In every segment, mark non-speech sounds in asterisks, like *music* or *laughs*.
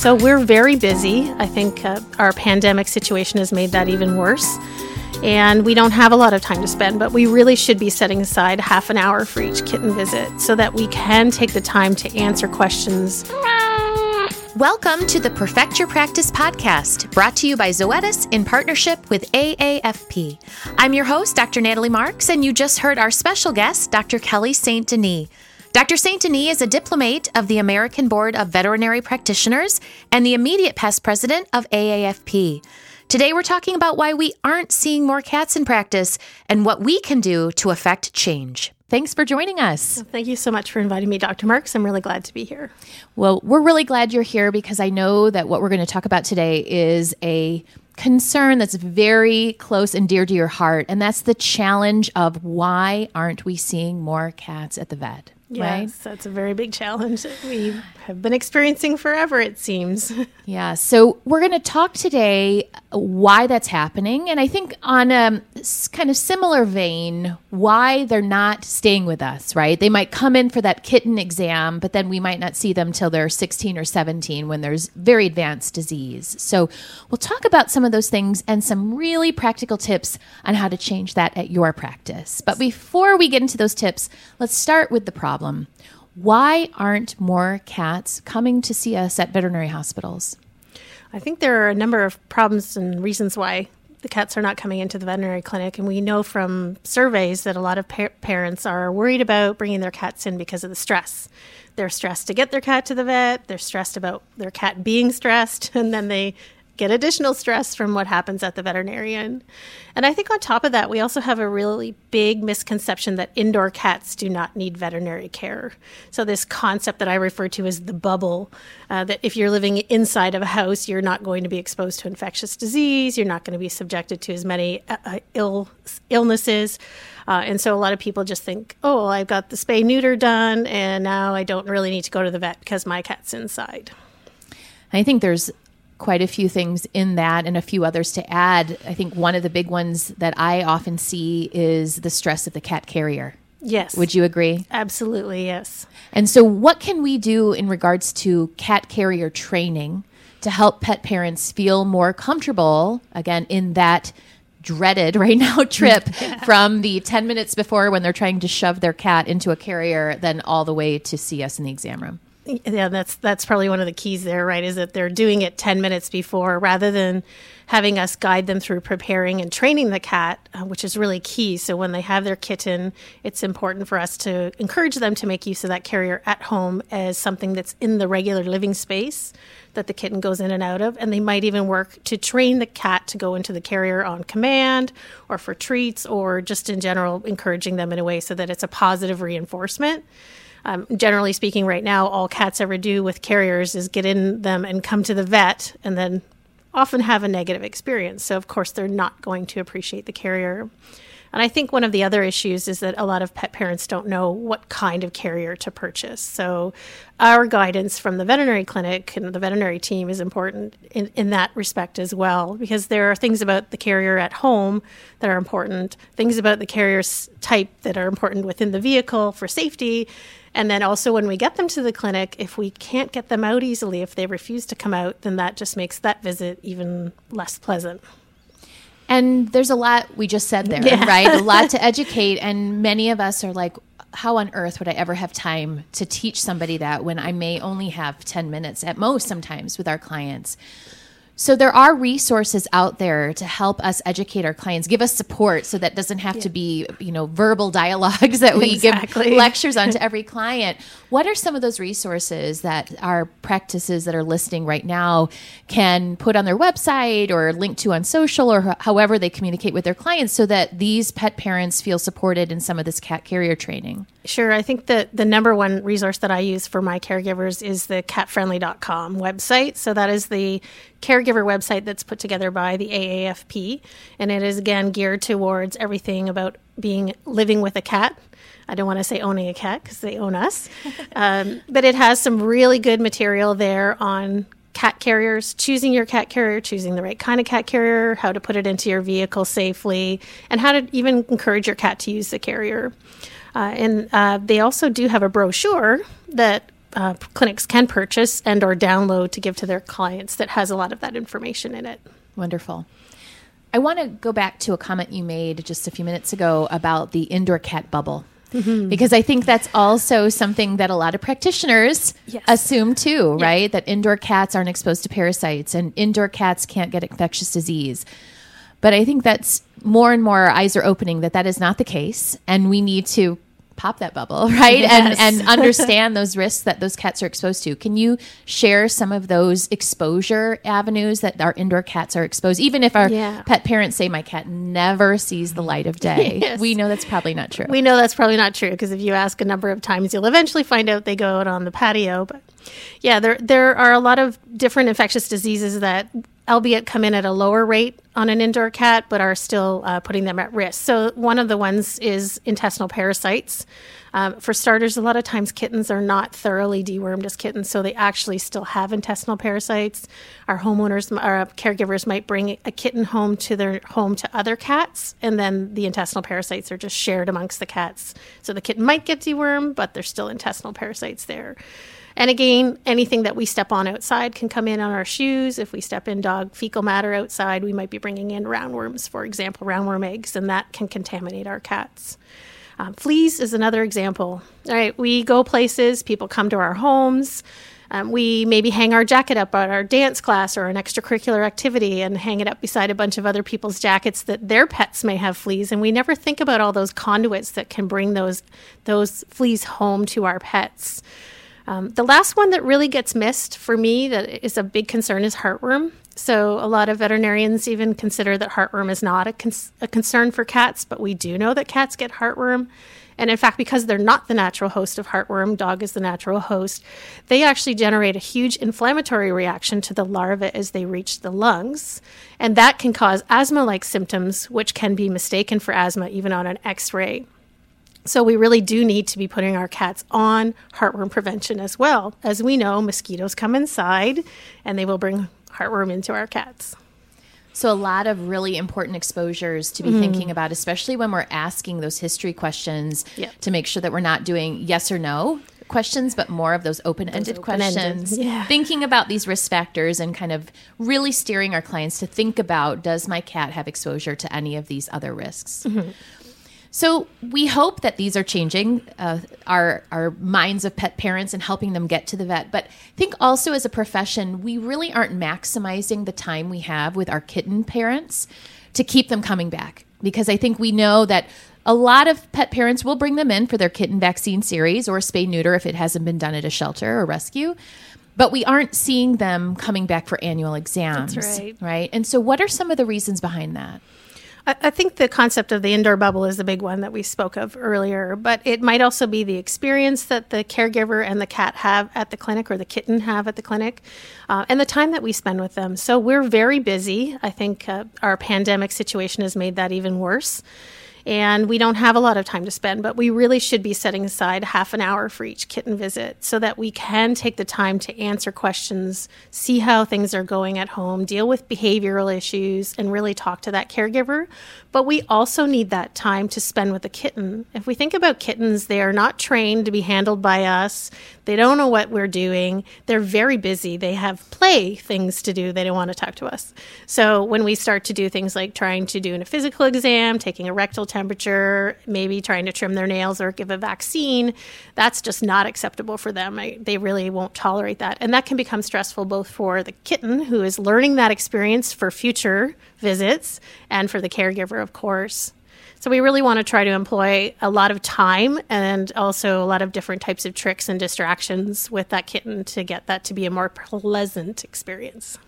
So we're very busy. I think uh, our pandemic situation has made that even worse. And we don't have a lot of time to spend, but we really should be setting aside half an hour for each kitten visit so that we can take the time to answer questions. Welcome to the Perfect Your Practice podcast, brought to you by Zoetis in partnership with AAFP. I'm your host, Dr. Natalie Marks, and you just heard our special guest, Dr. Kelly St. Denis. Dr. St. Denis is a diplomate of the American Board of Veterinary Practitioners and the immediate past president of AAFP. Today, we're talking about why we aren't seeing more cats in practice and what we can do to affect change. Thanks for joining us. Thank you so much for inviting me, Dr. Marks. I'm really glad to be here. Well, we're really glad you're here because I know that what we're going to talk about today is a concern that's very close and dear to your heart, and that's the challenge of why aren't we seeing more cats at the vet? Yes, right? that's a very big challenge that we have been experiencing forever, it seems. Yeah. So we're going to talk today why that's happening, and I think on a kind of similar vein, why they're not staying with us. Right? They might come in for that kitten exam, but then we might not see them till they're 16 or 17 when there's very advanced disease. So we'll talk about some of those things and some really practical tips on how to change that at your practice. But before we get into those tips, let's start with the problem. Why aren't more cats coming to see us at veterinary hospitals? I think there are a number of problems and reasons why the cats are not coming into the veterinary clinic. And we know from surveys that a lot of pa- parents are worried about bringing their cats in because of the stress. They're stressed to get their cat to the vet, they're stressed about their cat being stressed, *laughs* and then they get additional stress from what happens at the veterinarian. And I think on top of that, we also have a really big misconception that indoor cats do not need veterinary care. So, this concept that I refer to as the bubble uh, that if you're living inside of a house, you're not going to be exposed to infectious disease, you're not going to be subjected to as many uh, uh ill illnesses. Uh, and so a lot of people just think, oh, I've got the spay neuter done, and now I don't really need to go to the vet because my cat's inside. I think there's quite a few things in that and a few others to add. I think one of the big ones that I often see is the stress of the cat carrier. Yes. Would you agree? Absolutely, yes. And so, what can we do in regards to cat carrier training to help pet parents feel more comfortable, again, in that dreaded *laughs* right now trip *laughs* yeah. from the 10 minutes before when they're trying to shove their cat into a carrier, then all the way to see us in the exam room? Yeah, that's that's probably one of the keys there, right? Is that they're doing it ten minutes before, rather than having us guide them through preparing and training the cat, uh, which is really key. So when they have their kitten, it's important for us to encourage them to make use of that carrier at home as something that's in the regular living space that the kitten goes in and out of. And they might even work to train the cat to go into the carrier on command or for treats or just in general, encouraging them in a way so that it's a positive reinforcement. Um, generally speaking, right now, all cats ever do with carriers is get in them and come to the vet and then often have a negative experience. So, of course, they're not going to appreciate the carrier. And I think one of the other issues is that a lot of pet parents don't know what kind of carrier to purchase. So, our guidance from the veterinary clinic and the veterinary team is important in, in that respect as well, because there are things about the carrier at home that are important, things about the carrier's type that are important within the vehicle for safety, and then also, when we get them to the clinic, if we can't get them out easily, if they refuse to come out, then that just makes that visit even less pleasant. And there's a lot we just said there, yeah. right? A lot to *laughs* educate. And many of us are like, how on earth would I ever have time to teach somebody that when I may only have 10 minutes at most sometimes with our clients? So there are resources out there to help us educate our clients, give us support so that doesn't have yeah. to be, you know, verbal dialogues *laughs* that we exactly. give lectures on to *laughs* every client. What are some of those resources that our practices that are listening right now can put on their website or link to on social or however they communicate with their clients so that these pet parents feel supported in some of this cat carrier training? Sure. I think that the number one resource that I use for my caregivers is the catfriendly.com website. So that is the caregiver website that's put together by the AAFP. And it is, again, geared towards everything about being living with a cat. I don't want to say owning a cat because they own us. *laughs* um, but it has some really good material there on cat carriers, choosing your cat carrier, choosing the right kind of cat carrier, how to put it into your vehicle safely, and how to even encourage your cat to use the carrier. Uh, and uh, they also do have a brochure that uh, clinics can purchase and or download to give to their clients that has a lot of that information in it. Wonderful. I want to go back to a comment you made just a few minutes ago about the indoor cat bubble. Mm-hmm. Because I think that's also something that a lot of practitioners yes. assume too, yeah. right? That indoor cats aren't exposed to parasites and indoor cats can't get infectious disease. But I think that's more and more eyes are opening that that is not the case. And we need to pop that bubble, *laughs* right? Yes. And and *laughs* understand those risks that those cats are exposed to. Can you share some of those exposure avenues that our indoor cats are exposed? Even if our yeah. pet parents say my cat never sees the light of day, *laughs* yes. we know that's probably not true. We know that's probably not true because if you ask a number of times, you'll eventually find out they go out on the patio. But yeah, there there are a lot of different infectious diseases that albeit come in at a lower rate on an indoor cat, but are still uh, putting them at risk. So, one of the ones is intestinal parasites. Um, for starters, a lot of times kittens are not thoroughly dewormed as kittens, so they actually still have intestinal parasites. Our homeowners, our caregivers might bring a kitten home to their home to other cats, and then the intestinal parasites are just shared amongst the cats. So the kitten might get dewormed, but there's still intestinal parasites there. And again, anything that we step on outside can come in on our shoes. If we step in dog fecal matter outside, we might be bringing in roundworms, for example, roundworm eggs, and that can contaminate our cats. Um, fleas is another example. All right, we go places, people come to our homes. Um, we maybe hang our jacket up at our dance class or an extracurricular activity and hang it up beside a bunch of other people's jackets that their pets may have fleas. And we never think about all those conduits that can bring those, those fleas home to our pets. Um, the last one that really gets missed for me that is a big concern is heartworm. So a lot of veterinarians even consider that heartworm is not a, con- a concern for cats, but we do know that cats get heartworm. And in fact, because they're not the natural host of heartworm, dog is the natural host, they actually generate a huge inflammatory reaction to the larva as they reach the lungs. And that can cause asthma like symptoms, which can be mistaken for asthma even on an x ray. So we really do need to be putting our cats on heartworm prevention as well. As we know, mosquitoes come inside and they will bring heartworm into our cats. So, a lot of really important exposures to be mm-hmm. thinking about, especially when we're asking those history questions yep. to make sure that we're not doing yes or no questions, but more of those open ended questions. Yeah. Thinking about these risk factors and kind of really steering our clients to think about does my cat have exposure to any of these other risks? Mm-hmm. So we hope that these are changing uh, our our minds of pet parents and helping them get to the vet. But I think also as a profession, we really aren't maximizing the time we have with our kitten parents to keep them coming back because I think we know that a lot of pet parents will bring them in for their kitten vaccine series or spay neuter if it hasn't been done at a shelter or rescue. But we aren't seeing them coming back for annual exams. That's right. Right. And so, what are some of the reasons behind that? I think the concept of the indoor bubble is the big one that we spoke of earlier, but it might also be the experience that the caregiver and the cat have at the clinic or the kitten have at the clinic uh, and the time that we spend with them. So we're very busy. I think uh, our pandemic situation has made that even worse and we don't have a lot of time to spend, but we really should be setting aside half an hour for each kitten visit so that we can take the time to answer questions, see how things are going at home, deal with behavioral issues, and really talk to that caregiver. But we also need that time to spend with the kitten. If we think about kittens, they are not trained to be handled by us. They don't know what we're doing. They're very busy. They have play things to do. They don't want to talk to us. So when we start to do things like trying to do a physical exam, taking a rectal temperature, maybe trying to trim their nails or give a vaccine, that's just not acceptable for them. I, they really won't tolerate that. And that can become stressful both for the kitten who is learning that experience for future visits and for the caregiver, of course. So we really want to try to employ a lot of time and also a lot of different types of tricks and distractions with that kitten to get that to be a more pleasant experience.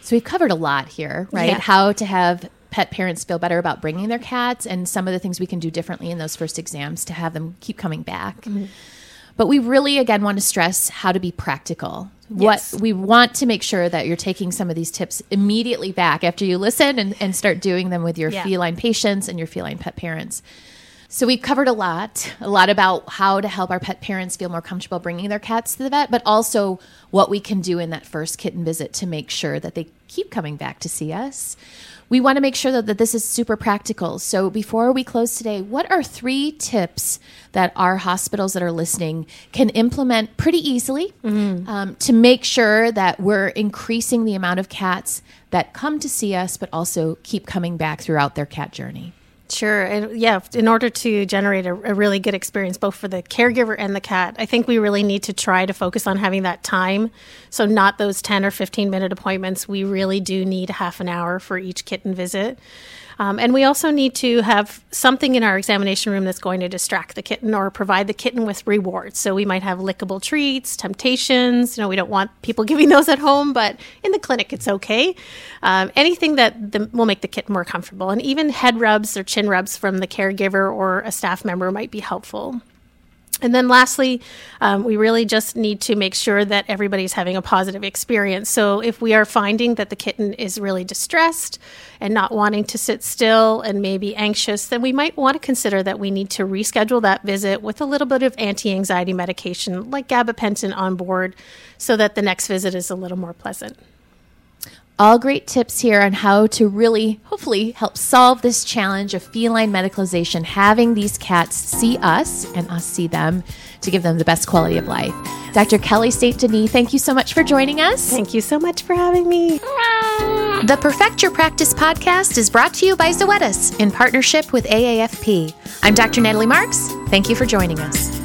So we've covered a lot here, right? Yeah. How to have pet parents feel better about bringing their cats and some of the things we can do differently in those first exams to have them keep coming back. Mm-hmm. But we really, again, want to stress how to be practical. Yes. What we want to make sure that you're taking some of these tips immediately back after you listen and, and start doing them with your yeah. feline patients and your feline pet parents. So we've covered a lot, a lot about how to help our pet parents feel more comfortable bringing their cats to the vet, but also what we can do in that first kitten visit to make sure that they keep coming back to see us. We want to make sure that, that this is super practical. So before we close today, what are three tips that our hospitals that are listening can implement pretty easily mm-hmm. um, to make sure that we're increasing the amount of cats that come to see us, but also keep coming back throughout their cat journey? Sure. And yeah, in order to generate a, a, really good experience, both for the caregiver and the cat, I think we really need to try to focus on having that time. So, not those 10 or 15 minute appointments. We really do need half an hour for each kitten visit. Um, and we also need to have something in our examination room that's going to distract the kitten or provide the kitten with rewards. So we might have lickable treats, temptations. You know, we don't want people *laughs* giving those at home, but in the clinic it's okay. Um, anything that the, will make the kitten more comfortable, and even head rubs or chin rubs from the caregiver or a staff member might be helpful. And then lastly, um, we really just need to make sure that everybody's having a positive experience. So if we are finding that the kitten is really distressed and not wanting to sit still and maybe anxious, then we might want to consider that we need to reschedule that visit with a little bit of anti anxiety medication like gabapentin on board so that the next visit is a little more pleasant all great tips here on how to really, hopefully, help solve this challenge of feline medicalization, having these cats see us and us see them to give them the best quality of life. Dr. Kelly St. Denis, thank you so much for joining us. Thank you so much for having me. The Perfect Your Practice podcast is brought to you by Zoetis in partnership with AAFP. I'm Dr. Natalie Marks. Thank you for joining us.